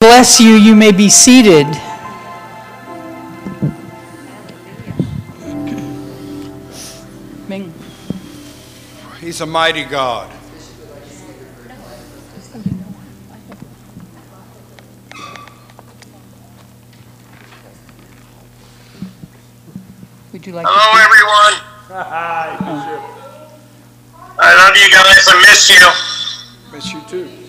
Bless you, you may be seated. Ming. He's a mighty God. Would you like to Hello, speak? everyone. I love you guys. I miss you. Miss you too.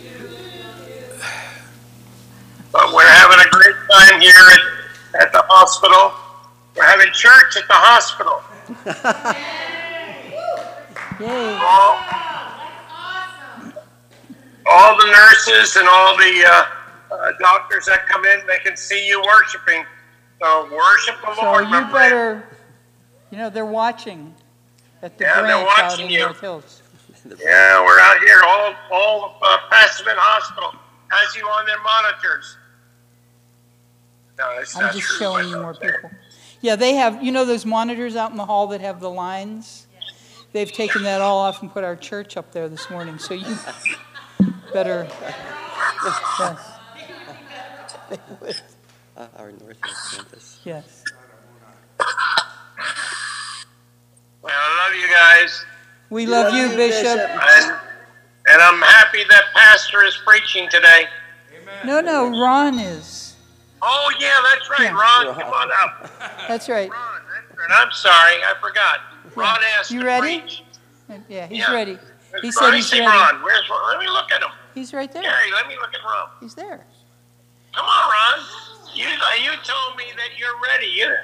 But we're having a great time here at, at the hospital. We're having church at the hospital. Yay. All, all the nurses and all the uh, uh, doctors that come in, they can see you worshiping. So worship the So Lord, you my friend. better, you know, they're watching at the Yeah, they're branch out in you. North Hills. Yeah, we're out here. All, all of uh, Hospital has you on their monitors. No, that's I'm not just true. showing you more people. Yeah, they have, you know those monitors out in the hall that have the lines? They've taken that all off and put our church up there this morning, so you better, yes, Uh, our Northwest campus. yes. Well, I love you guys. We love you, Bishop. And, and I'm happy that Pastor is preaching today. No, no, Ron is. Oh, yeah, that's right. Yeah. Ron, come on up. That's right. Ron, that's right. I'm sorry. I forgot. Ron asked You to ready? preach. Yeah, he's Yeah. ready. He Ron? said he's see ready. Ron. Where's Ron? Let me look at him. He's right there. Gary, let me look at Ron. He's there. Come on, Ron. You, uh, you told me that you're ready. You,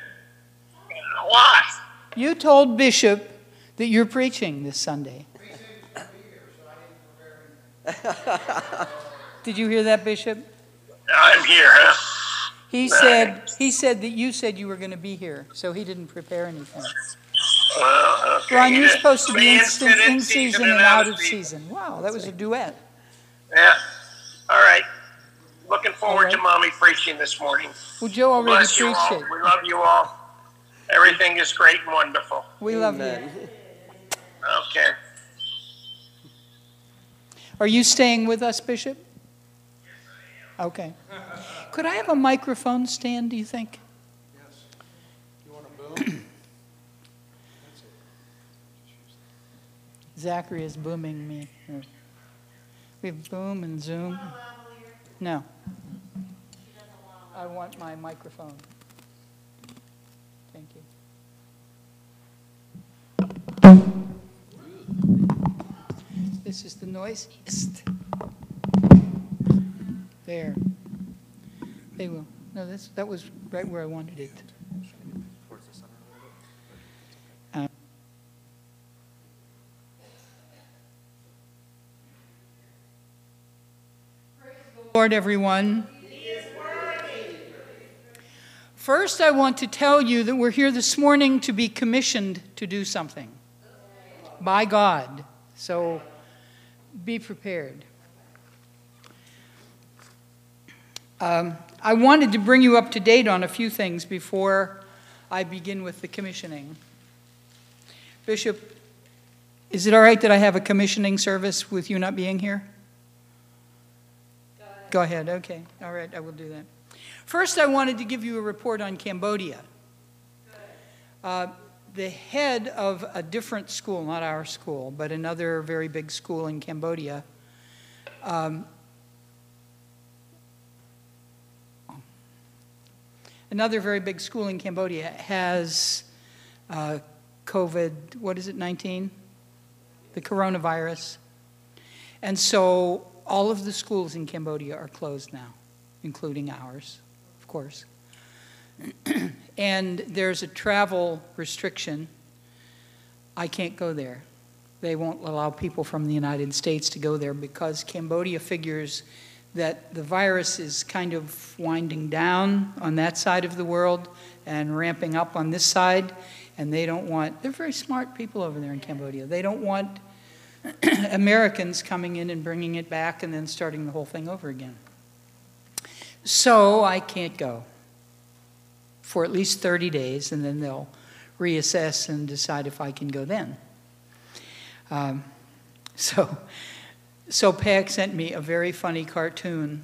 what? You told Bishop that you're preaching this Sunday. Did you hear that, Bishop? I'm here, huh? He said, he said that you said you were going to be here, so he didn't prepare anything. Uh, well, okay. Ron, You you're supposed to be instant instant in season and out of season. Wow, that was a duet. Yeah. All right. Looking forward All to mommy preaching this morning. Well, Joe already Bless you preached all. it. We love you all. Everything is great and wonderful. We love you. Amen. Okay. Are you staying with us, Bishop? Okay. Could I have a microphone stand, do you think? Yes. You want a boom? Zachary is booming me. We have boom and zoom. No. I want my microphone. Thank you. This is the noisiest. There. They will. No, that's, that was right where I wanted it. Uh, Lord, everyone. First, I want to tell you that we're here this morning to be commissioned to do something by God. So be prepared. Um, I wanted to bring you up to date on a few things before I begin with the commissioning. Bishop, is it all right that I have a commissioning service with you not being here? Go ahead, okay. All right, I will do that. First, I wanted to give you a report on Cambodia. Uh, the head of a different school, not our school, but another very big school in Cambodia, um, another very big school in Cambodia has uh, COVID, what is it, 19? The coronavirus. And so all of the schools in Cambodia are closed now, including ours, of course. and there's a travel restriction. I can't go there. They won't allow people from the United States to go there because Cambodia figures that the virus is kind of winding down on that side of the world and ramping up on this side. And they don't want, they're very smart people over there in Cambodia. They don't want Americans coming in and bringing it back and then starting the whole thing over again. So I can't go for at least 30 days, and then they'll reassess and decide if I can go then. Um, so, so Peg sent me a very funny cartoon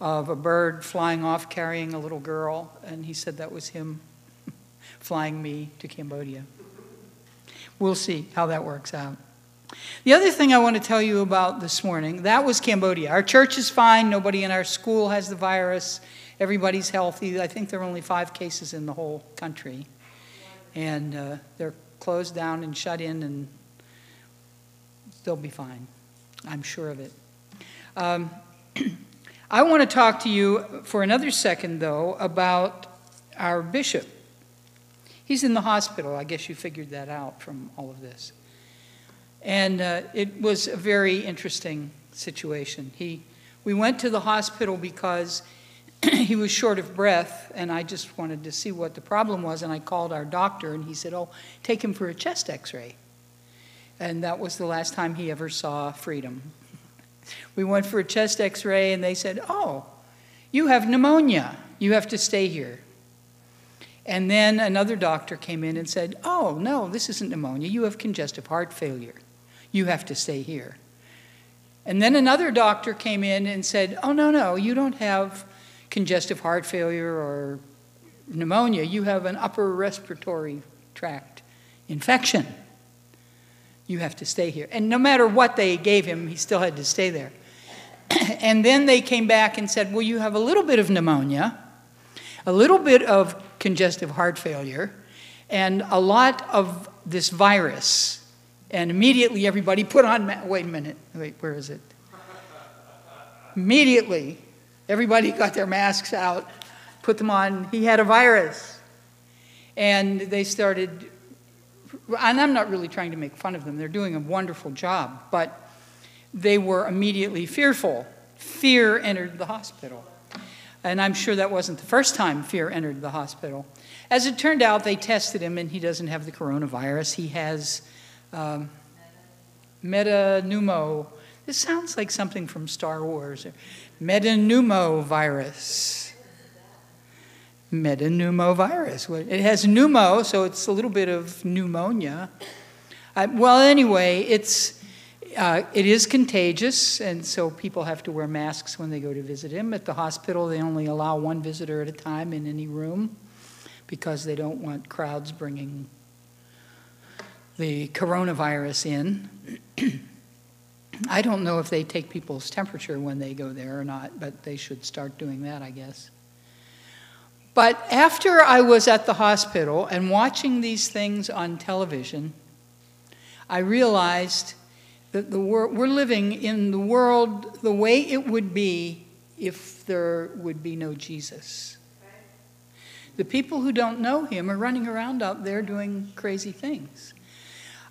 of a bird flying off carrying a little girl, and he said that was him flying me to Cambodia. We'll see how that works out. The other thing I want to tell you about this morning, that was Cambodia. Our church is fine. Nobody in our school has the virus. Everybody's healthy. I think there are only five cases in the whole country. And uh, they're closed down and shut in, and they'll be fine. I'm sure of it. Um, I want to talk to you for another second, though, about our bishop. He's in the hospital. I guess you figured that out from all of this. And uh, it was a very interesting situation. He, we went to the hospital because he was short of breath, and I just wanted to see what the problem was. And I called our doctor, and he said, Oh, take him for a chest x ray. And that was the last time he ever saw freedom. We went for a chest x ray, and they said, Oh, you have pneumonia. You have to stay here. And then another doctor came in and said, Oh, no, this isn't pneumonia. You have congestive heart failure. You have to stay here. And then another doctor came in and said, Oh, no, no, you don't have congestive heart failure or pneumonia. You have an upper respiratory tract infection. You have to stay here. And no matter what they gave him, he still had to stay there. and then they came back and said, Well, you have a little bit of pneumonia, a little bit of congestive heart failure, and a lot of this virus. And immediately everybody put on, ma- wait a minute, wait, where is it? Immediately, everybody got their masks out, put them on. He had a virus. And they started, and I'm not really trying to make fun of them, they're doing a wonderful job, but they were immediately fearful. Fear entered the hospital. And I'm sure that wasn't the first time fear entered the hospital. As it turned out, they tested him, and he doesn't have the coronavirus. He has um, metapneumo. This sounds like something from Star Wars. Metapneumovirus. Metapneumovirus. It has pneumo, so it's a little bit of pneumonia. Uh, well, anyway, it's uh, it is contagious, and so people have to wear masks when they go to visit him. At the hospital, they only allow one visitor at a time in any room because they don't want crowds bringing the coronavirus in. I don't know if they take people's temperature when they go there or not, but they should start doing that, I guess. But after I was at the hospital and watching these things on television, I realized that the wor- we're living in the world the way it would be if there would be no Jesus. The people who don't know him are running around out there doing crazy things.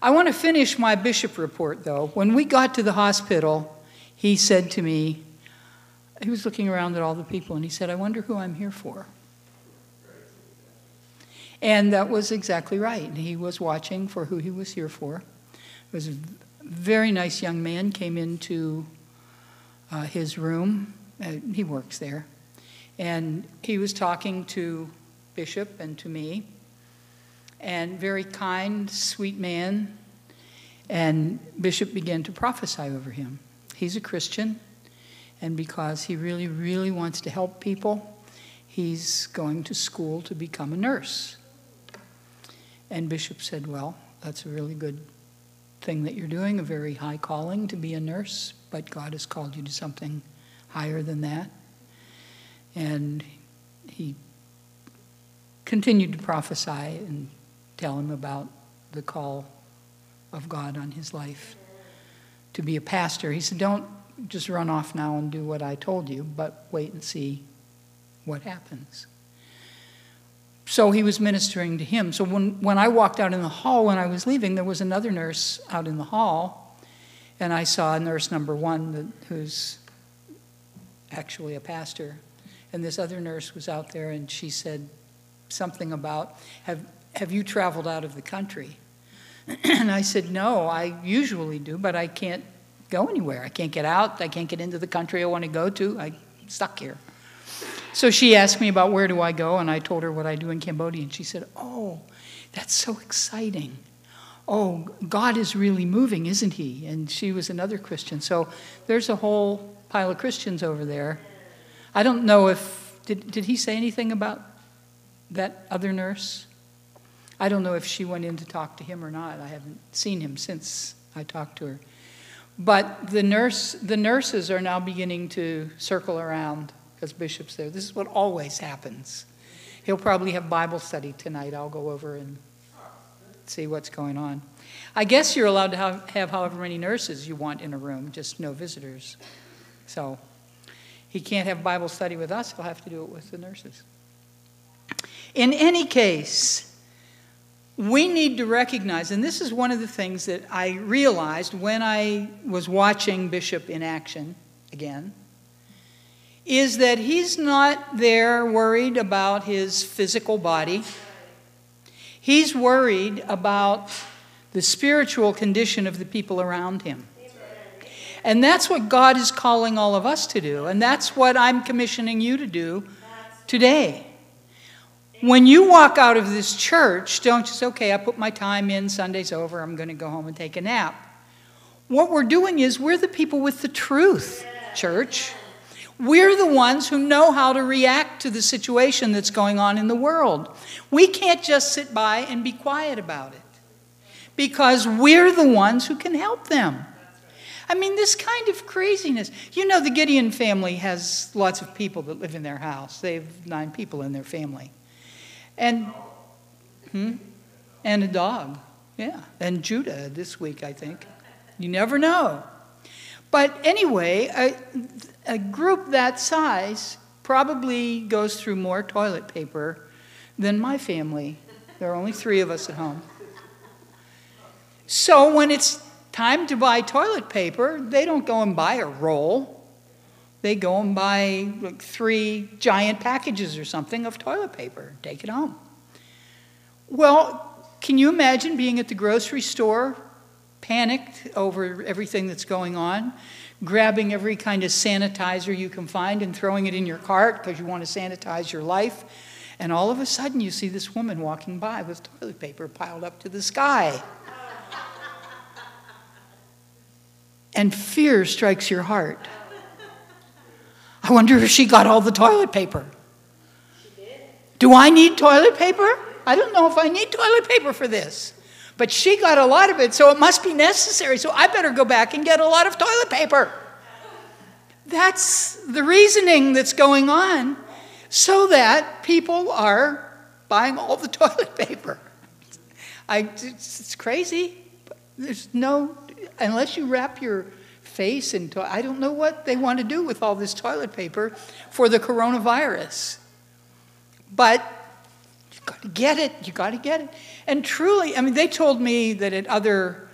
I want to finish my bishop report, though. When we got to the hospital, he said to me, he was looking around at all the people, and he said, I wonder who I'm here for. And that was exactly right. He was watching for who he was here for. It was a very nice young man came into uh, his room. Uh, he works there. And he was talking to Bishop and to me and very kind, sweet man. And Bishop began to prophesy over him. He's a Christian, and because he really, really wants to help people, he's going to school to become a nurse. And Bishop said, Well, that's a really good thing that you're doing, a very high calling to be a nurse, but God has called you to something higher than that. And he continued to prophesy and tell him about the call of God on his life to be a pastor. He said, Don't just run off now and do what I told you, but wait and see what happens. So he was ministering to him. So when, when I walked out in the hall when I was leaving, there was another nurse out in the hall, and I saw nurse number one that, who's actually a pastor. And this other nurse was out there, and she said something about, Have, have you traveled out of the country? and I said, No, I usually do, but I can't go anywhere. I can't get out. I can't get into the country I want to go to. I'm stuck here. So she asked me about where do I go, and I told her what I do in Cambodia. And she said, Oh, that's so exciting. Oh, God is really moving, isn't He? And she was another Christian. So there's a whole pile of Christians over there. I don't know if, did, did he say anything about that other nurse? I don't know if she went in to talk to him or not. I haven't seen him since I talked to her. But the nurse, the nurses are now beginning to circle around because Bishop's there. This is what always happens. He'll probably have Bible study tonight. I'll go over and see what's going on. I guess you're allowed to have, have however many nurses you want in a room, just no visitors. So he can't have Bible study with us, he'll have to do it with the nurses. In any case, we need to recognize, and this is one of the things that I realized when I was watching Bishop in action again, is that he's not there worried about his physical body. He's worried about the spiritual condition of the people around him. And that's what God is calling all of us to do. And that's what I'm commissioning you to do today. When you walk out of this church, don't just, okay, I put my time in, Sunday's over, I'm going to go home and take a nap. What we're doing is we're the people with the truth, church. We're the ones who know how to react to the situation that's going on in the world. We can't just sit by and be quiet about it because we're the ones who can help them. I mean, this kind of craziness. You know, the Gideon family has lots of people that live in their house, they have nine people in their family. And, hmm? and a dog, yeah. And Judah this week, I think. You never know. But anyway, a, a group that size probably goes through more toilet paper than my family. There are only three of us at home. So when it's time to buy toilet paper, they don't go and buy a roll. They go and buy like three giant packages or something of toilet paper, take it home. Well, can you imagine being at the grocery store, panicked over everything that's going on, grabbing every kind of sanitizer you can find and throwing it in your cart because you want to sanitize your life? And all of a sudden, you see this woman walking by with toilet paper piled up to the sky. and fear strikes your heart. I wonder if she got all the toilet paper. Do I need toilet paper? I don't know if I need toilet paper for this. But she got a lot of it, so it must be necessary. So I better go back and get a lot of toilet paper. That's the reasoning that's going on so that people are buying all the toilet paper. I, it's, it's crazy. There's no unless you wrap your face in, to- I don't know what they want to do with all this toilet paper for the coronavirus. But you've got to get it. You've got to get it. And truly, I mean, they told me that at other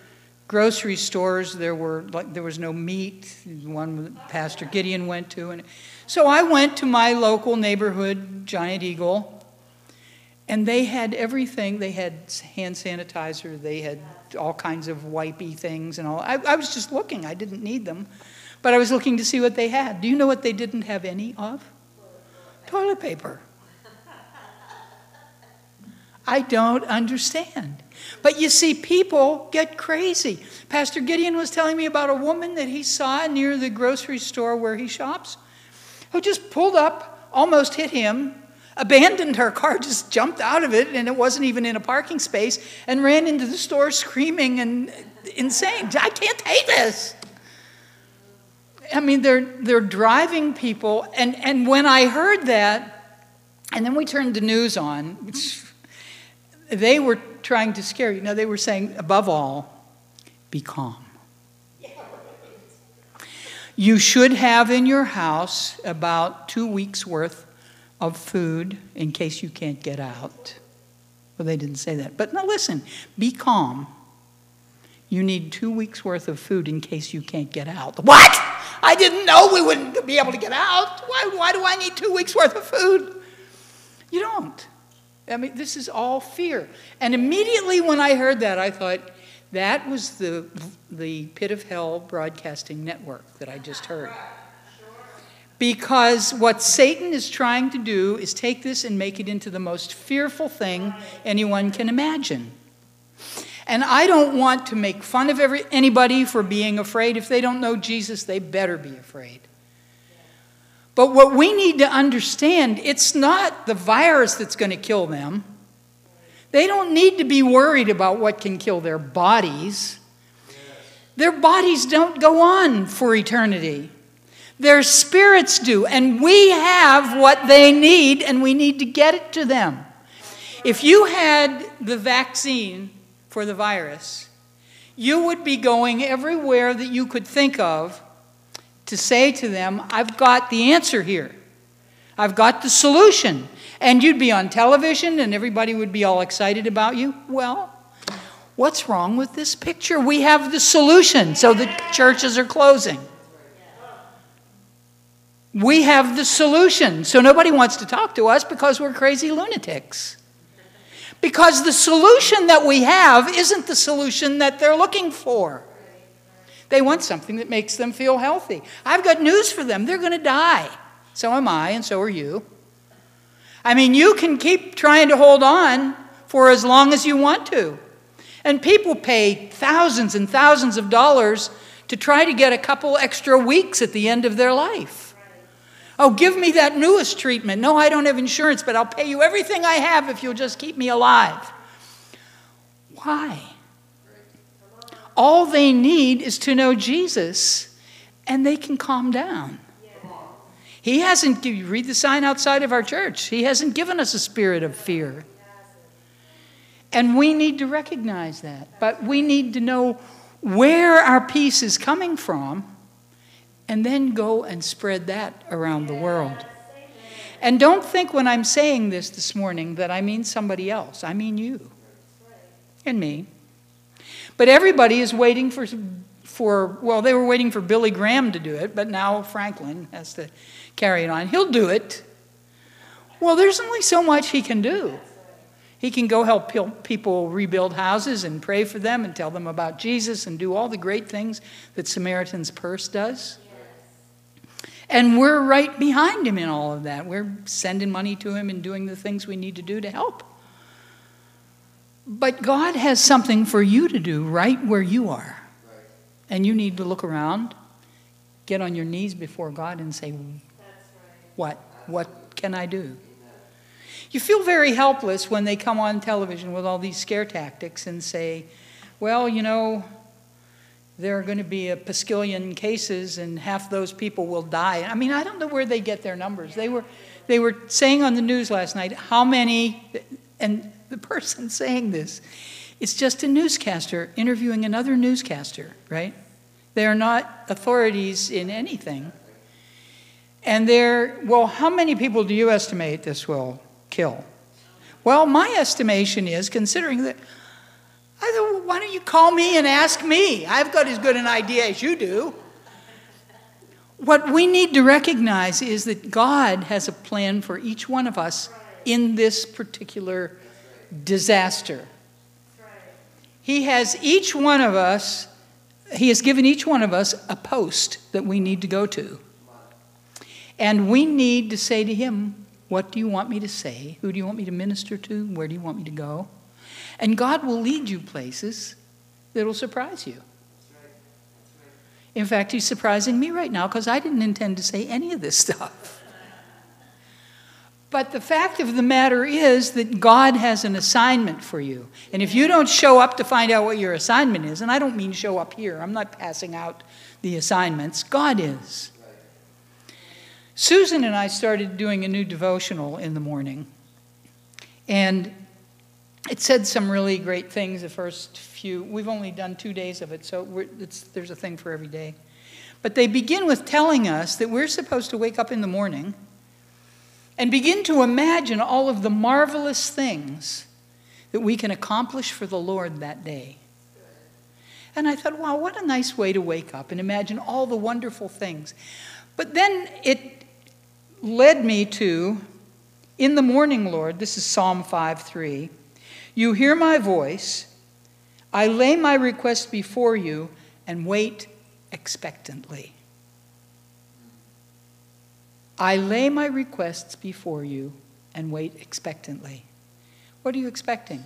grocery stores there were like there was no meat. One Pastor Gideon went to, and so I went to my local neighborhood Giant Eagle, and they had everything. They had hand sanitizer. They had all kinds of wipey things and all. I, I was just looking. I didn't need them, but I was looking to see what they had. Do you know what they didn't have any of? Toilet paper. I don't understand. But you see, people get crazy. Pastor Gideon was telling me about a woman that he saw near the grocery store where he shops who just pulled up, almost hit him, abandoned her car, just jumped out of it, and it wasn't even in a parking space, and ran into the store screaming and insane. I can't take this. I mean, they're, they're driving people, and, and when I heard that, and then we turned the news on, which they were trying to scare you. No, they were saying, above all, be calm. You should have in your house about two weeks' worth of food in case you can't get out. Well, they didn't say that. But now listen, be calm. You need two weeks worth of food in case you can't get out. What? I didn't know we wouldn't be able to get out. Why, why do I need two weeks worth of food? You don't. I mean, this is all fear. And immediately when I heard that, I thought, that was the, the Pit of Hell Broadcasting Network that I just heard. Because what Satan is trying to do is take this and make it into the most fearful thing anyone can imagine. And I don't want to make fun of every, anybody for being afraid. If they don't know Jesus, they better be afraid. But what we need to understand, it's not the virus that's going to kill them. They don't need to be worried about what can kill their bodies. Their bodies don't go on for eternity. Their spirits do. And we have what they need, and we need to get it to them. If you had the vaccine for the virus, you would be going everywhere that you could think of to say to them, I've got the answer here. I've got the solution. And you'd be on television and everybody would be all excited about you. Well, what's wrong with this picture? We have the solution, so the churches are closing. We have the solution, so nobody wants to talk to us because we're crazy lunatics. Because the solution that we have isn't the solution that they're looking for. They want something that makes them feel healthy. I've got news for them. They're going to die. So am I, and so are you. I mean, you can keep trying to hold on for as long as you want to. And people pay thousands and thousands of dollars to try to get a couple extra weeks at the end of their life. Oh, give me that newest treatment. No, I don't have insurance, but I'll pay you everything I have if you'll just keep me alive. Why? All they need is to know Jesus, and they can calm down. He hasn't, you read the sign outside of our church, He hasn't given us a spirit of fear. And we need to recognize that. But we need to know where our peace is coming from and then go and spread that around the world. And don't think when I'm saying this this morning that I mean somebody else. I mean you and me. But everybody is waiting for, for, well, they were waiting for Billy Graham to do it, but now Franklin has to carry it on. He'll do it. Well, there's only so much he can do. He can go help people rebuild houses and pray for them and tell them about Jesus and do all the great things that Samaritan's Purse does. And we're right behind him in all of that. We're sending money to him and doing the things we need to do to help. But God has something for you to do right where you are. And you need to look around, get on your knees before God and say, What? What can I do? You feel very helpless when they come on television with all these scare tactics and say, Well, you know, there are going to be a pasquillion cases and half those people will die. I mean, I don't know where they get their numbers. They were, they were saying on the news last night how many, and the person saying this is just a newscaster interviewing another newscaster, right? They are not authorities in anything. And they're, well, how many people do you estimate this will kill? Well, my estimation is, considering that I thought, well, why don't you call me and ask me? I've got as good an idea as you do. What we need to recognize is that God has a plan for each one of us in this particular disaster. He has each one of us, He has given each one of us a post that we need to go to. And we need to say to Him, What do you want me to say? Who do you want me to minister to? Where do you want me to go? And God will lead you places that will surprise you. In fact, He's surprising me right now because I didn't intend to say any of this stuff. But the fact of the matter is that God has an assignment for you. And if you don't show up to find out what your assignment is, and I don't mean show up here, I'm not passing out the assignments, God is. Susan and I started doing a new devotional in the morning. And it said some really great things the first few. We've only done two days of it, so there's a thing for every day. But they begin with telling us that we're supposed to wake up in the morning and begin to imagine all of the marvelous things that we can accomplish for the Lord that day. And I thought, wow, what a nice way to wake up and imagine all the wonderful things. But then it led me to, in the morning, Lord, this is Psalm 5 3. You hear my voice. I lay my request before you and wait expectantly. I lay my requests before you and wait expectantly. What are you expecting?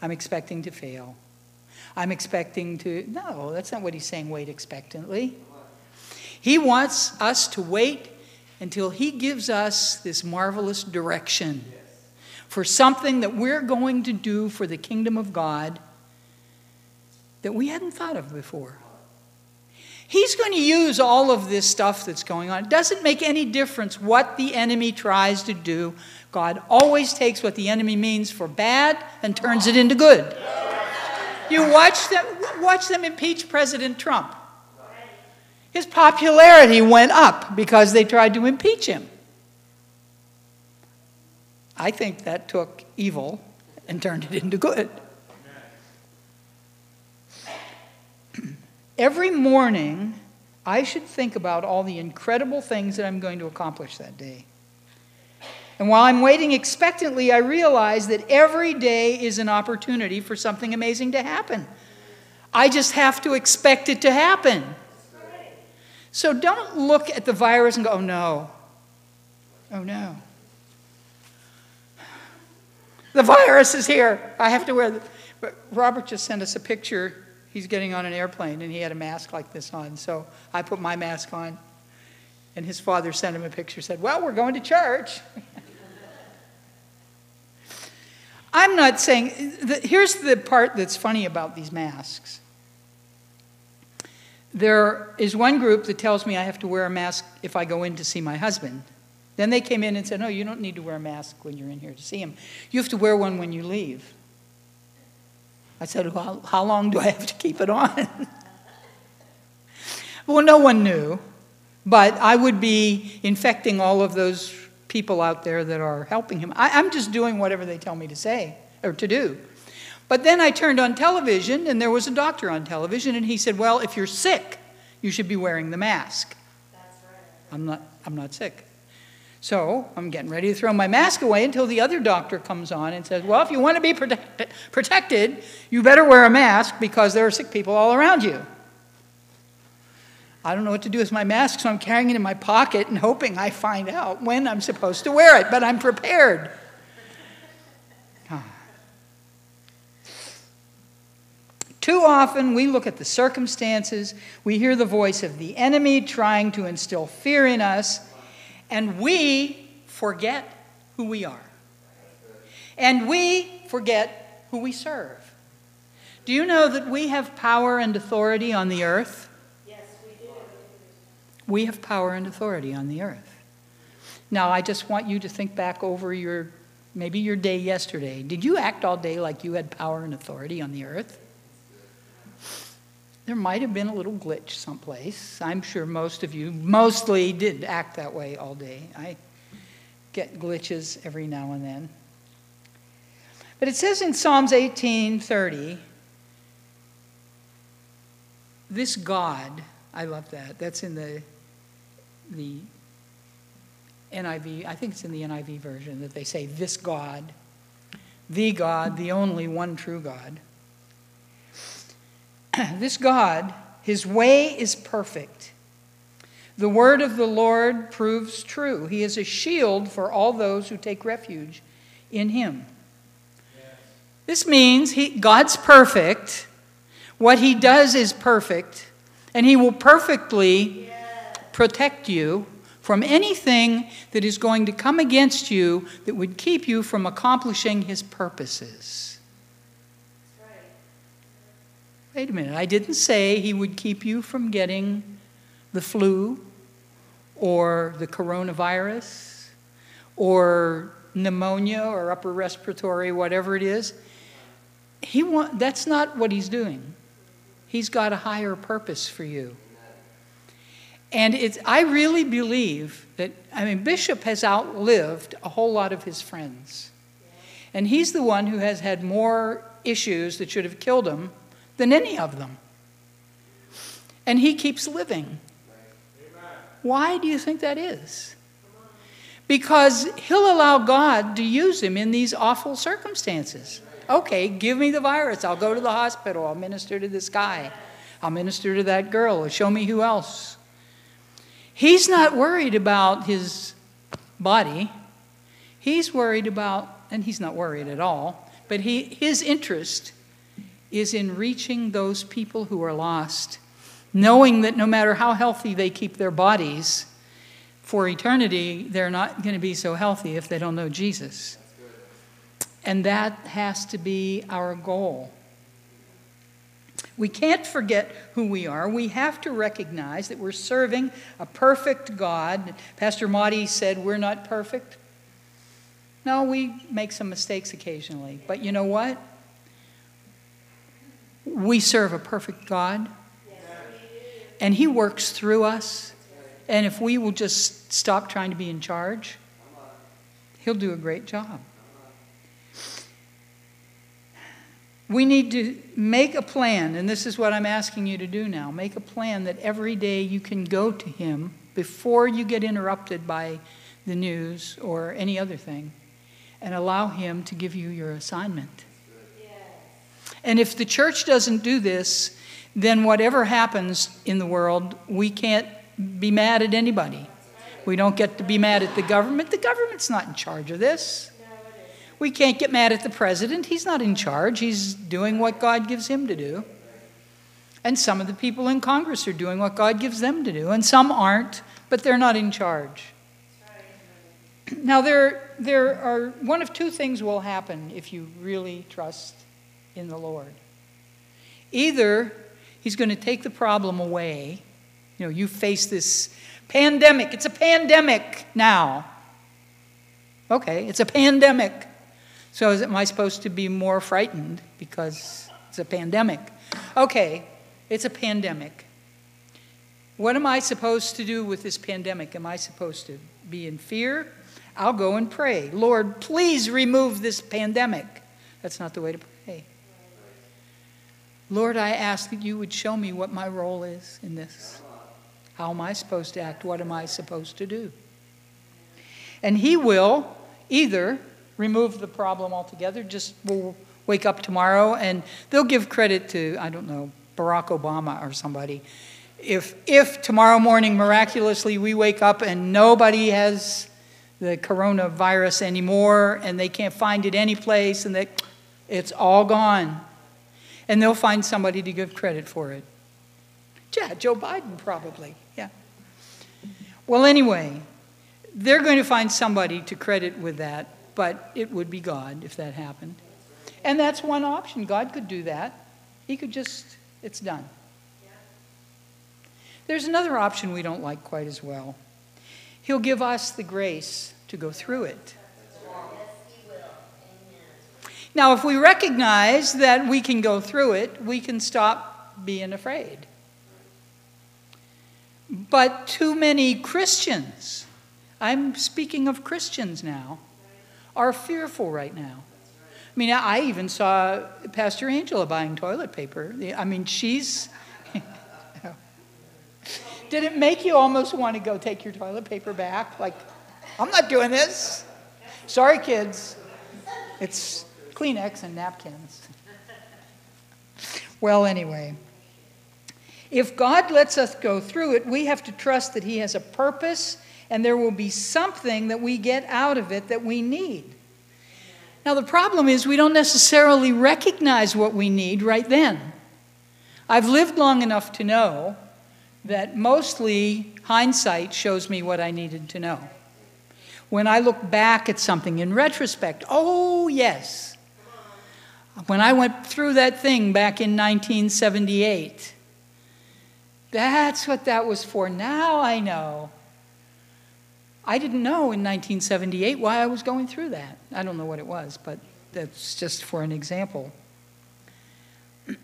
I'm expecting to fail. I'm expecting to. No, that's not what he's saying, wait expectantly. He wants us to wait until He gives us this marvelous direction for something that we're going to do for the kingdom of God that we hadn't thought of before. He's going to use all of this stuff that's going on. It doesn't make any difference what the enemy tries to do. God always takes what the enemy means for bad and turns it into good. You watch them, watch them impeach President Trump. His popularity went up because they tried to impeach him. I think that took evil and turned it into good. Every morning, I should think about all the incredible things that I'm going to accomplish that day. And while I'm waiting expectantly, I realize that every day is an opportunity for something amazing to happen. I just have to expect it to happen. So don't look at the virus and go, oh no, oh no. The virus is here. I have to wear. The... But Robert just sent us a picture. He's getting on an airplane and he had a mask like this on. So I put my mask on. And his father sent him a picture, said, Well, we're going to church. I'm not saying, here's the part that's funny about these masks. There is one group that tells me I have to wear a mask if I go in to see my husband. Then they came in and said, No, you don't need to wear a mask when you're in here to see him. You have to wear one when you leave. I said, Well, how long do I have to keep it on? well, no one knew, but I would be infecting all of those people out there that are helping him. I, I'm just doing whatever they tell me to say or to do. But then I turned on television, and there was a doctor on television, and he said, Well, if you're sick, you should be wearing the mask. That's right. I'm not, I'm not sick. So I'm getting ready to throw my mask away until the other doctor comes on and says, Well, if you want to be protect- protected, you better wear a mask because there are sick people all around you. I don't know what to do with my mask, so I'm carrying it in my pocket and hoping I find out when I'm supposed to wear it, but I'm prepared. Ah. Too often we look at the circumstances, we hear the voice of the enemy trying to instill fear in us, and we forget who we are. And we forget who we serve. Do you know that we have power and authority on the earth? Yes, we do. We have power and authority on the earth. Now, I just want you to think back over your maybe your day yesterday. Did you act all day like you had power and authority on the earth? There might have been a little glitch someplace. I'm sure most of you mostly did act that way all day. I get glitches every now and then. But it says in Psalms 18:30, this God, I love that. That's in the the NIV, I think it's in the NIV version that they say this God, the God, the only one true God. this God, his way is perfect. The word of the Lord proves true. He is a shield for all those who take refuge in him. This means he, God's perfect. What he does is perfect, and he will perfectly yes. protect you from anything that is going to come against you that would keep you from accomplishing his purposes. Wait a minute, I didn't say he would keep you from getting the flu or the coronavirus or pneumonia or upper respiratory, whatever it is. He want, that's not what he's doing. He's got a higher purpose for you. And it's, I really believe that, I mean, Bishop has outlived a whole lot of his friends. And he's the one who has had more issues that should have killed him than any of them. And he keeps living. Why do you think that is? Because he'll allow God to use him in these awful circumstances. Okay, give me the virus. I'll go to the hospital. I'll minister to this guy. I'll minister to that girl. Show me who else. He's not worried about his body. He's worried about, and he's not worried at all, but he, his interest is in reaching those people who are lost, knowing that no matter how healthy they keep their bodies, for eternity, they're not going to be so healthy if they don't know Jesus. And that has to be our goal. We can't forget who we are. We have to recognize that we're serving a perfect God. Pastor Marty said we're not perfect. No, we make some mistakes occasionally. But you know what? We serve a perfect God. And He works through us. And if we will just stop trying to be in charge, He'll do a great job. We need to make a plan, and this is what I'm asking you to do now. Make a plan that every day you can go to Him before you get interrupted by the news or any other thing, and allow Him to give you your assignment. And if the church doesn't do this, then whatever happens in the world, we can't be mad at anybody. We don't get to be mad at the government. The government's not in charge of this. We can't get mad at the president. He's not in charge. He's doing what God gives him to do. And some of the people in Congress are doing what God gives them to do, and some aren't, but they're not in charge. Now, there, there are one of two things will happen if you really trust in the Lord. Either He's going to take the problem away. You know, you face this pandemic. It's a pandemic now. Okay, it's a pandemic. So is, am I supposed to be more frightened because it's a pandemic? Okay, it's a pandemic. What am I supposed to do with this pandemic? Am I supposed to be in fear? I'll go and pray. Lord, please remove this pandemic. That's not the way to pray. Lord, I ask that you would show me what my role is in this. How am I supposed to act? What am I supposed to do? And He will either remove the problem altogether. Just we'll wake up tomorrow and they'll give credit to, I don't know, Barack Obama or somebody. If, if tomorrow morning miraculously we wake up and nobody has the coronavirus anymore and they can't find it anyplace and that it's all gone, and they'll find somebody to give credit for it. Yeah, Joe Biden probably. Yeah. Well, anyway, they're going to find somebody to credit with that but it would be God if that happened. And that's one option. God could do that. He could just, it's done. There's another option we don't like quite as well. He'll give us the grace to go through it. Now, if we recognize that we can go through it, we can stop being afraid. But too many Christians, I'm speaking of Christians now, are fearful right now. I mean, I even saw Pastor Angela buying toilet paper. I mean, she's. Did it make you almost want to go take your toilet paper back? Like, I'm not doing this. Sorry, kids. It's Kleenex and napkins. Well, anyway, if God lets us go through it, we have to trust that He has a purpose and there will be something that we get out of it that we need. Now, the problem is we don't necessarily recognize what we need right then. I've lived long enough to know that mostly hindsight shows me what I needed to know. When I look back at something in retrospect, oh, yes. When I went through that thing back in 1978, that's what that was for. Now I know. I didn't know in 1978 why I was going through that. I don't know what it was, but that's just for an example.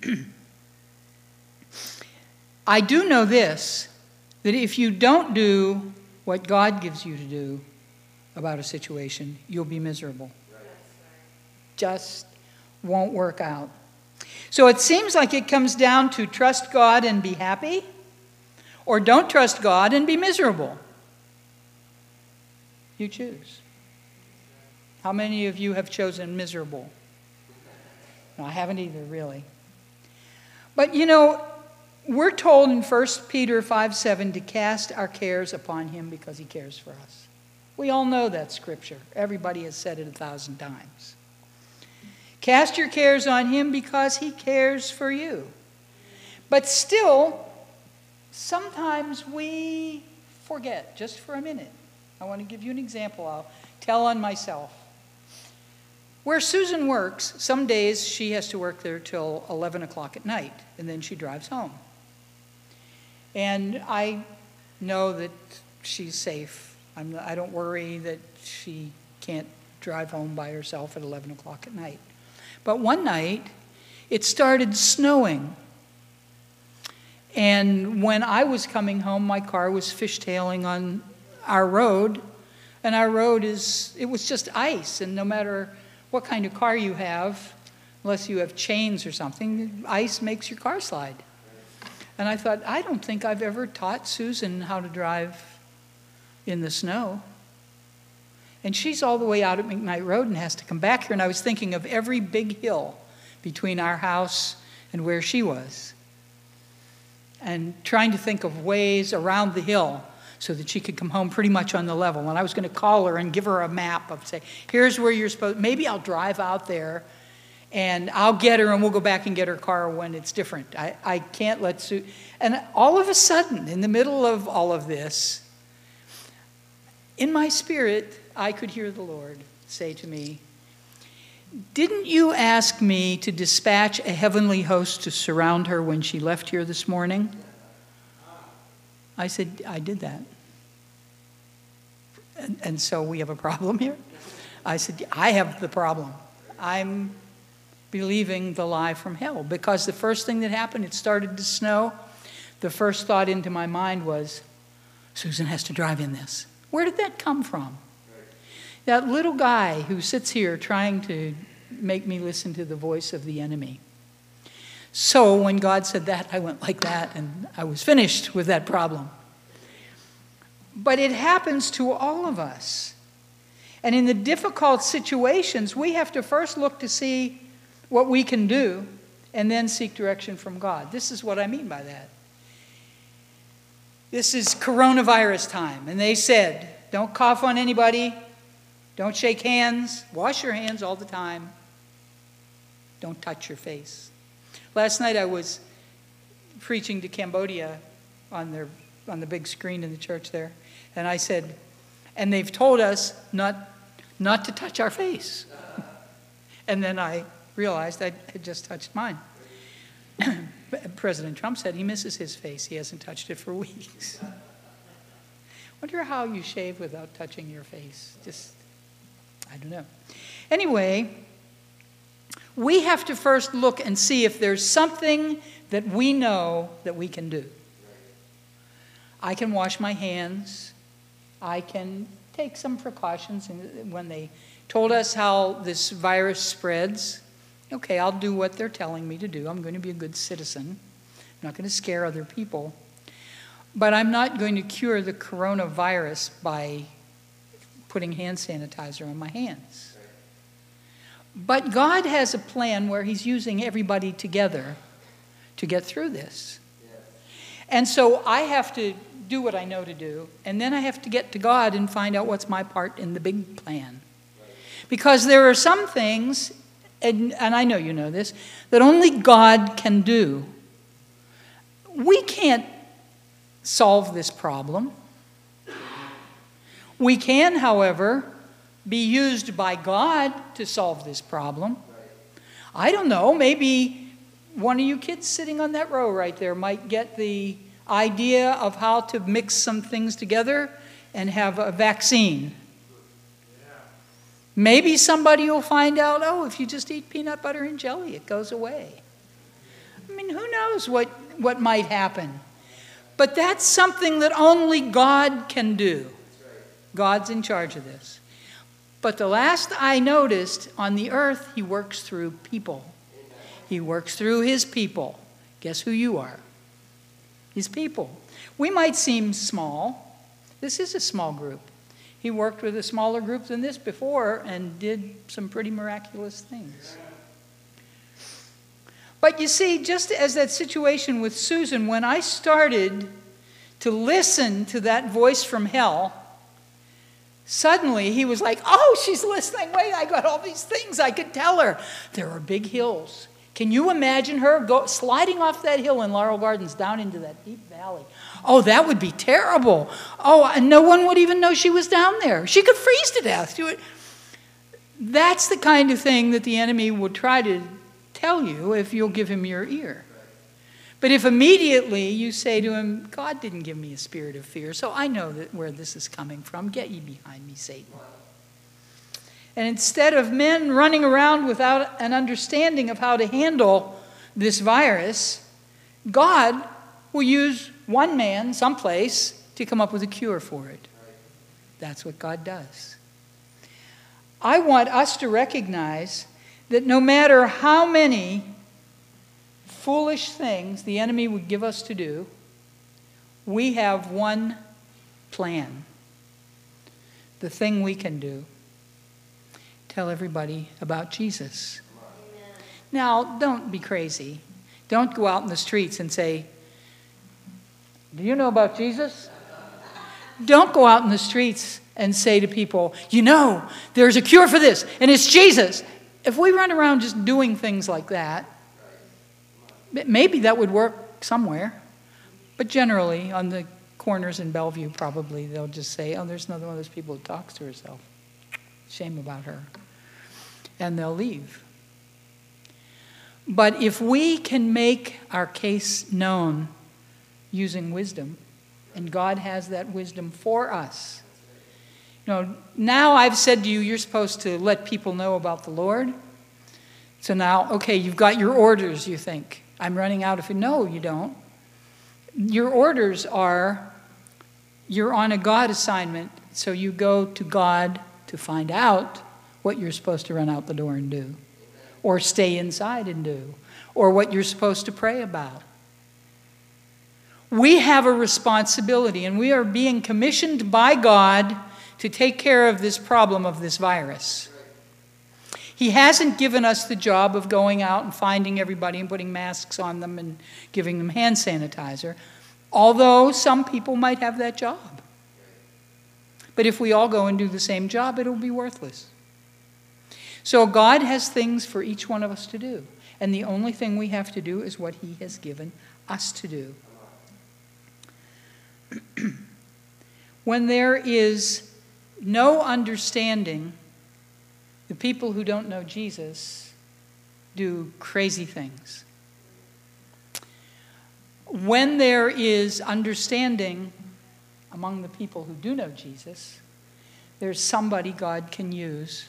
I do know this that if you don't do what God gives you to do about a situation, you'll be miserable. Just won't work out. So it seems like it comes down to trust God and be happy, or don't trust God and be miserable. You choose. How many of you have chosen miserable? No, I haven't either, really. But you know, we're told in 1 Peter 5 7 to cast our cares upon him because he cares for us. We all know that scripture. Everybody has said it a thousand times. Cast your cares on him because he cares for you. But still, sometimes we forget, just for a minute. I want to give you an example. I'll tell on myself. Where Susan works, some days she has to work there till 11 o'clock at night, and then she drives home. And I know that she's safe. I'm, I don't worry that she can't drive home by herself at 11 o'clock at night. But one night, it started snowing. And when I was coming home, my car was fishtailing on our road. And our road is, it was just ice. And no matter what kind of car you have, unless you have chains or something, ice makes your car slide. And I thought, I don't think I've ever taught Susan how to drive in the snow. And she's all the way out at McKnight Road and has to come back here. And I was thinking of every big hill between our house and where she was. And trying to think of ways around the hill so that she could come home pretty much on the level. And I was going to call her and give her a map of, say, here's where you're supposed, maybe I'll drive out there and I'll get her and we'll go back and get her car when it's different. I, I can't let Sue. And all of a sudden, in the middle of all of this, in my spirit, I could hear the Lord say to me, Didn't you ask me to dispatch a heavenly host to surround her when she left here this morning? I said, I did that. And, and so we have a problem here? I said, I have the problem. I'm believing the lie from hell because the first thing that happened, it started to snow. The first thought into my mind was, Susan has to drive in this. Where did that come from? That little guy who sits here trying to make me listen to the voice of the enemy. So when God said that, I went like that and I was finished with that problem. But it happens to all of us. And in the difficult situations, we have to first look to see what we can do and then seek direction from God. This is what I mean by that. This is coronavirus time, and they said, don't cough on anybody, don't shake hands, wash your hands all the time, don't touch your face. Last night I was preaching to Cambodia on, their, on the big screen in the church there, and I said, and they've told us not, not to touch our face. and then I realized I had just touched mine. President Trump said he misses his face. He hasn't touched it for weeks. Wonder how you shave without touching your face. Just, I don't know. Anyway, we have to first look and see if there's something that we know that we can do. I can wash my hands. I can take some precautions. When they told us how this virus spreads, okay, I'll do what they're telling me to do. I'm going to be a good citizen. I'm not going to scare other people. But I'm not going to cure the coronavirus by putting hand sanitizer on my hands. But God has a plan where He's using everybody together to get through this. And so I have to do what I know to do, and then I have to get to God and find out what's my part in the big plan. Because there are some things, and, and I know you know this, that only God can do. We can't solve this problem. We can, however, be used by God to solve this problem. I don't know, maybe one of you kids sitting on that row right there might get the idea of how to mix some things together and have a vaccine. Maybe somebody will find out, oh, if you just eat peanut butter and jelly, it goes away. I mean, who knows what, what might happen? But that's something that only God can do. God's in charge of this. But the last I noticed on the earth, He works through people. He works through His people. Guess who you are? His people. We might seem small. This is a small group. He worked with a smaller group than this before and did some pretty miraculous things. But you see, just as that situation with Susan, when I started to listen to that voice from hell, suddenly he was like, Oh, she's listening. Wait, I got all these things I could tell her. There are big hills. Can you imagine her go, sliding off that hill in Laurel Gardens down into that deep valley? Oh, that would be terrible. Oh, and no one would even know she was down there. She could freeze to death. That's the kind of thing that the enemy would try to tell you if you'll give him your ear. But if immediately you say to him, God didn't give me a spirit of fear, so I know that where this is coming from. Get ye behind me, Satan. And instead of men running around without an understanding of how to handle this virus, God will use one man someplace to come up with a cure for it. That's what God does. I want us to recognize that no matter how many foolish things the enemy would give us to do, we have one plan. The thing we can do tell everybody about Jesus. Now, don't be crazy. Don't go out in the streets and say, Do you know about Jesus? Don't go out in the streets and say to people, You know, there's a cure for this, and it's Jesus. If we run around just doing things like that, maybe that would work somewhere. But generally, on the corners in Bellevue, probably they'll just say, Oh, there's another one of those people who talks to herself. Shame about her. And they'll leave. But if we can make our case known using wisdom, and God has that wisdom for us. You know, now I've said to you, you're supposed to let people know about the Lord. So now, okay, you've got your orders, you think. I'm running out of it. No, you don't. Your orders are you're on a God assignment, so you go to God to find out what you're supposed to run out the door and do, or stay inside and do, or what you're supposed to pray about. We have a responsibility, and we are being commissioned by God to take care of this problem of this virus. He hasn't given us the job of going out and finding everybody and putting masks on them and giving them hand sanitizer, although some people might have that job. But if we all go and do the same job, it'll be worthless. So God has things for each one of us to do, and the only thing we have to do is what He has given us to do. when there is no understanding, the people who don't know Jesus do crazy things. When there is understanding among the people who do know Jesus, there's somebody God can use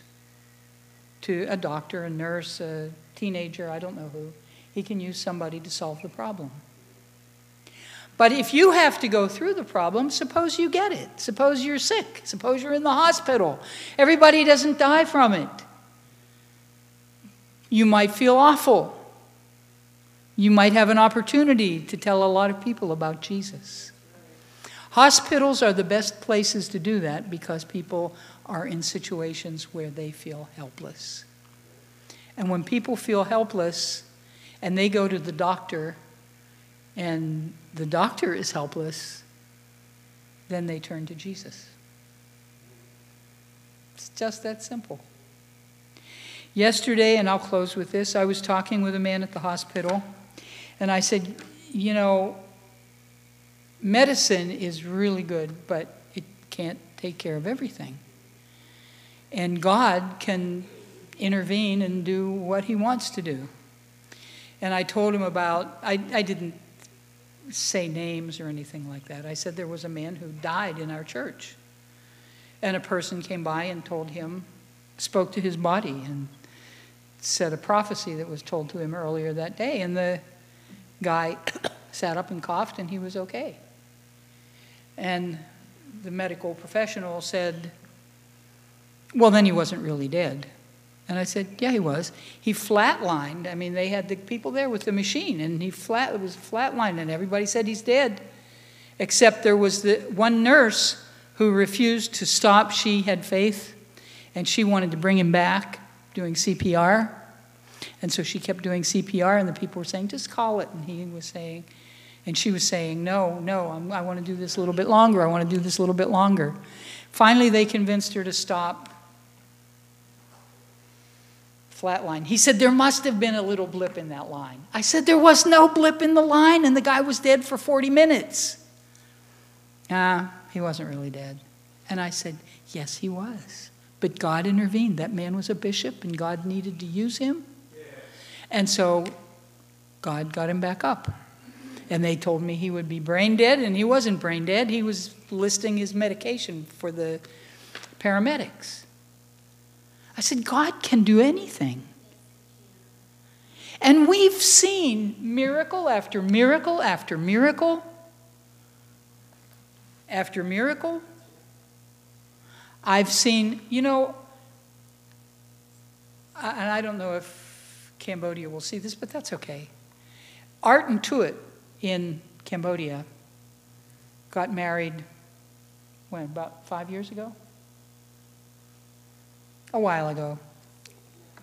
to a doctor, a nurse, a teenager, I don't know who. He can use somebody to solve the problem. But if you have to go through the problem, suppose you get it. Suppose you're sick. Suppose you're in the hospital. Everybody doesn't die from it. You might feel awful. You might have an opportunity to tell a lot of people about Jesus. Hospitals are the best places to do that because people are in situations where they feel helpless. And when people feel helpless and they go to the doctor and the doctor is helpless, then they turn to Jesus. It's just that simple. Yesterday, and I'll close with this, I was talking with a man at the hospital, and I said, You know, medicine is really good, but it can't take care of everything. And God can intervene and do what He wants to do. And I told him about, I, I didn't say names or anything like that. I said there was a man who died in our church. And a person came by and told him, spoke to his body, and said a prophecy that was told to him earlier that day. And the guy sat up and coughed, and he was okay. And the medical professional said, Well, then he wasn't really dead. And I said, Yeah, he was. He flatlined. I mean, they had the people there with the machine, and he flat it was flatlined, and everybody said he's dead. Except there was the one nurse who refused to stop. She had faith, and she wanted to bring him back doing CPR. And so she kept doing CPR, and the people were saying, Just call it. And he was saying, and she was saying, No, no, I'm, I want to do this a little bit longer. I want to do this a little bit longer. Finally, they convinced her to stop flat line. He said, There must have been a little blip in that line. I said, There was no blip in the line, and the guy was dead for 40 minutes. Ah, he wasn't really dead. And I said, Yes, he was. But God intervened. That man was a bishop, and God needed to use him. And so God got him back up. And they told me he would be brain dead, and he wasn't brain dead. He was listing his medication for the paramedics. I said, God can do anything. And we've seen miracle after miracle after miracle after miracle. I've seen, you know, and I don't know if Cambodia will see this, but that's okay. Art and Tuit in Cambodia got married, when, about five years ago? A while ago.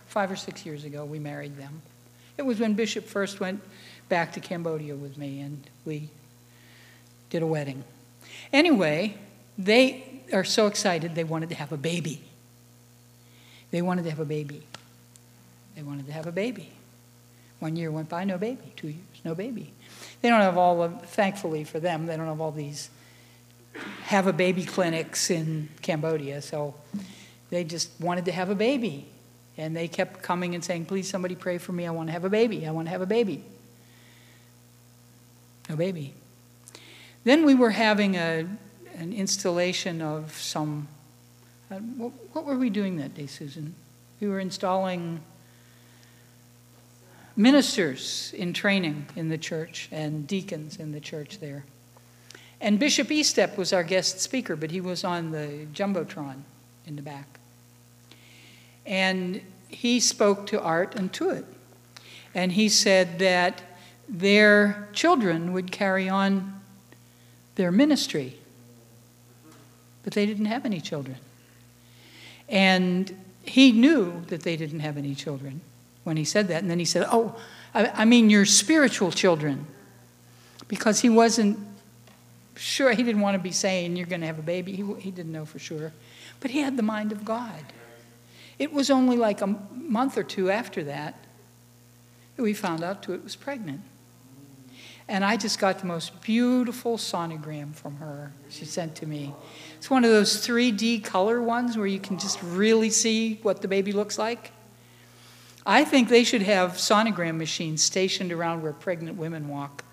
Five or six years ago, we married them. It was when Bishop first went back to Cambodia with me, and we did a wedding. Anyway, they are so excited they wanted to have a baby. They wanted to have a baby. They wanted to have a baby. One year went by, no baby. Two years, no baby. They don't have all of, thankfully for them, they don't have all these have a baby clinics in Cambodia. So they just wanted to have a baby. And they kept coming and saying, please, somebody pray for me. I want to have a baby. I want to have a baby. No baby. Then we were having a, an installation of some. Uh, what, what were we doing that day, Susan? We were installing ministers in training in the church and deacons in the church there. And Bishop Estep was our guest speaker, but he was on the Jumbotron in the back. And he spoke to Art and Tuit. And he said that their children would carry on their ministry, but they didn't have any children. And he knew that they didn't have any children when he said that. And then he said, Oh, I, I mean your spiritual children. Because he wasn't sure, he didn't want to be saying you're going to have a baby. He, he didn't know for sure. But he had the mind of God. It was only like a month or two after that that we found out Tuit was pregnant. And I just got the most beautiful sonogram from her she sent to me. It's one of those 3D color ones where you can just really see what the baby looks like. I think they should have sonogram machines stationed around where pregnant women walk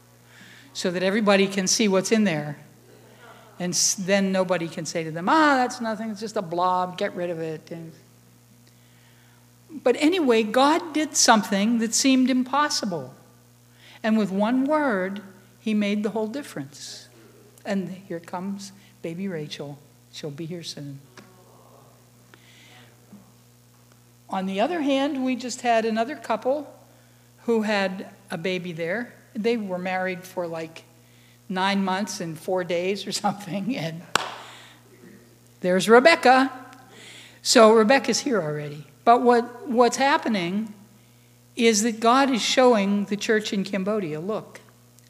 so that everybody can see what's in there. And then nobody can say to them, ah, that's nothing, it's just a blob, get rid of it. But anyway, God did something that seemed impossible. And with one word, He made the whole difference. And here comes baby Rachel. She'll be here soon. On the other hand, we just had another couple who had a baby there. They were married for like nine months and four days or something, and there's Rebecca. So Rebecca's here already. But what, what's happening is that God is showing the church in Cambodia look,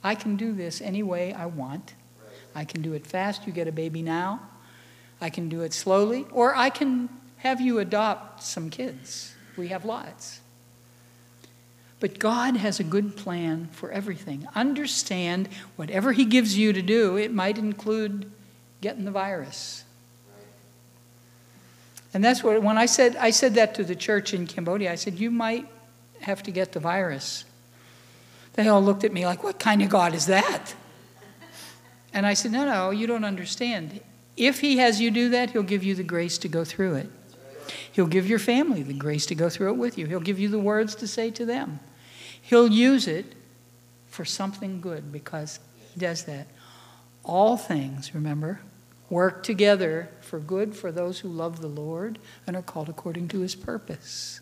I can do this any way I want. I can do it fast, you get a baby now. I can do it slowly, or I can have you adopt some kids. We have lots. But God has a good plan for everything. Understand whatever He gives you to do, it might include getting the virus. And that's what, when I said, I said that to the church in Cambodia, I said, you might have to get the virus. They all looked at me like, what kind of God is that? And I said, no, no, you don't understand. If He has you do that, He'll give you the grace to go through it. He'll give your family the grace to go through it with you. He'll give you the words to say to them. He'll use it for something good because He does that. All things, remember, work together for good for those who love the Lord and are called according to His purpose.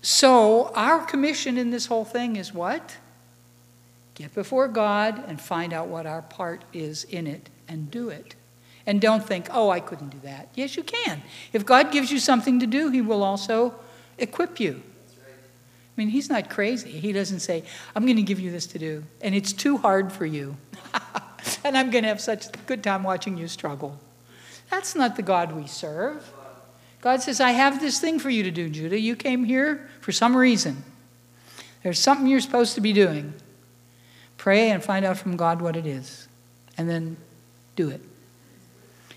So, our commission in this whole thing is what? Get before God and find out what our part is in it and do it. And don't think, oh, I couldn't do that. Yes, you can. If God gives you something to do, He will also equip you. I mean, He's not crazy. He doesn't say, I'm going to give you this to do, and it's too hard for you. and I'm going to have such a good time watching you struggle. That's not the God we serve. God says, I have this thing for you to do, Judah. You came here for some reason. There's something you're supposed to be doing. Pray and find out from God what it is, and then do it.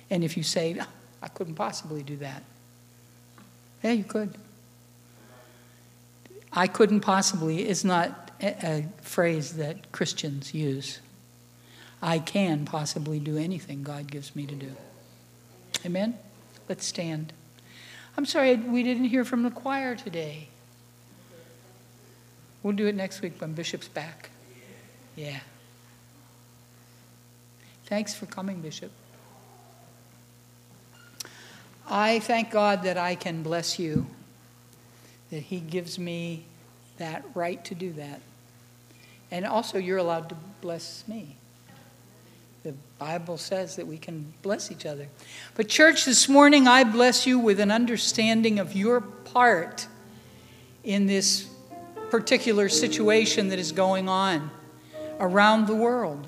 And if you say, ah, I couldn't possibly do that, yeah, you could. I couldn't possibly is not a, a phrase that Christians use. I can possibly do anything God gives me to do. Amen? Let's stand. I'm sorry we didn't hear from the choir today. We'll do it next week when Bishop's back. Yeah. Thanks for coming, Bishop. I thank God that I can bless you, that He gives me that right to do that. And also, you're allowed to bless me. The Bible says that we can bless each other. But, church, this morning I bless you with an understanding of your part in this particular situation that is going on around the world,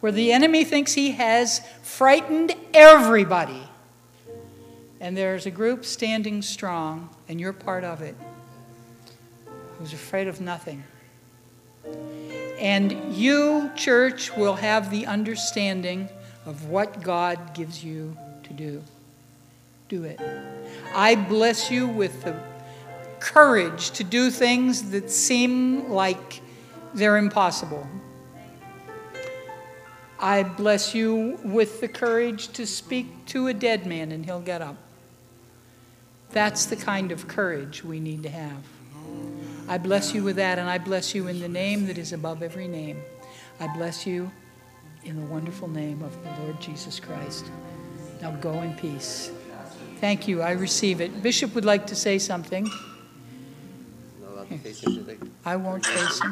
where the enemy thinks he has frightened everybody. And there's a group standing strong, and you're part of it, who's afraid of nothing. And you, church, will have the understanding of what God gives you to do. Do it. I bless you with the courage to do things that seem like they're impossible. I bless you with the courage to speak to a dead man and he'll get up. That's the kind of courage we need to have. I bless you with that, and I bless you in the name that is above every name. I bless you in the wonderful name of the Lord Jesus Christ. Now go in peace. Thank you. I receive it. Bishop would like to say something. Not allowed to face him today. I won't face him.